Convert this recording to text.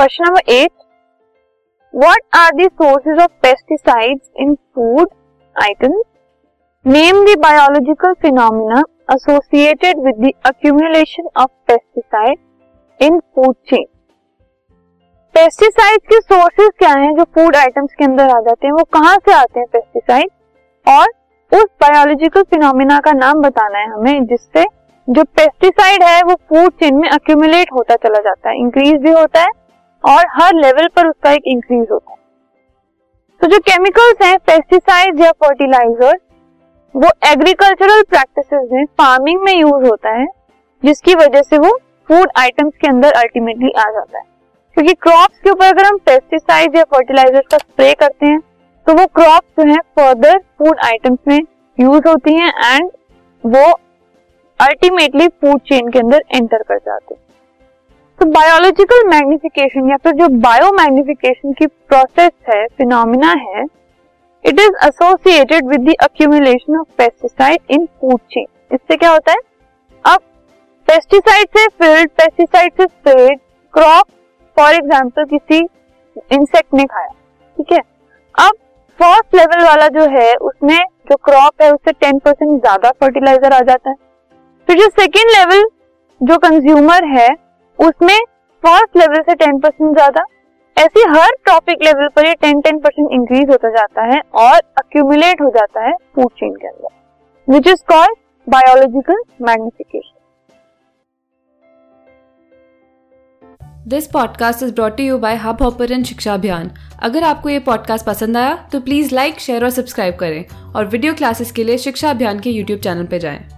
Question number eight what are the sources of pesticides in food items name the biological phenomena associated with the accumulation of pesticide in food chain pesticides के sources क्या हैं जो food items के अंदर आ जाते हैं? वो कहाँ से आते हैं पेस्टिसाइड और उस बायोलॉजिकल फिनोमिना का नाम बताना है हमें, जिससे जो पेस्टिसाइड है वो फ़ूड चेन में अक्यूमुलेट होता चला जाता है इंक्रीज भी होता है और हर लेवल पर उसका एक इंक्रीज होता है। तो जो केमिकल्स हैं पेस्टिसाइड या फर्टिलाइज़र वो एग्रीकल्चरल प्रैक्टिसेस में फ़ार्मिंग में यूज़ होता है, जिसकी वजह से वो फ़ूड आइटम्स के अंदर अल्टीमेटली आ जाता है। क्योंकि क्रॉप्स के ऊपर अगर हम पेस्टिसाइड या फर्टिलाइज़र का स्प्रे करते हैं तो वो क्रॉप्स जो है फर्दर फ़ूड आइटम्स में यूज़ होती हैं एंड वो अल्टीमेटली फ़ूड चेन के अंदर एंटर कर जाते हैं। तो बायोलॉजिकल मैग्निफिकेशन या फिर जो बायो मैग्निफिकेशन की प्रोसेस है फिनोमिना है it is associated with accumulation of pesticide in food chain इससे क्या होता है? अब पेस्टिसाइड से फिल्ड पेस्टिसाइड से स्प्रेड क्रॉप फॉर एग्ज़ाम्पल किसी इंसेक्ट ने खाया, ठीक है? अब फ़र्स्ट लेवल वाला जो है, उसमें जो क्रॉप है, उससे टेन परसेंट ज़्यादा फर्टिलाइज़र आ जाता है। फिर जो सेकेंड लेवल जो कंज्यूमर है उसमें फ़र्स्ट लेवल से टेन परसेंट ज़्यादा, ऐसे हर टॉपिक लेवल पर ये टेन टेन परसेंट इंक्रीज होता जाता है और अक्यूमुलेट हो जाता है फ़ूड चेन के अंदर which is called biological magnification this podcast is brought you by Hubhopper शिक्षा अभियान अगर आपको ये पॉडकास्ट पसंद आया तो प्लीज़ लाइक शेयर और सब्सक्राइब करें और वीडियो क्लासेस के लिए शिक्षा अभियान के यूट्यूब चैनल पर जाएँ।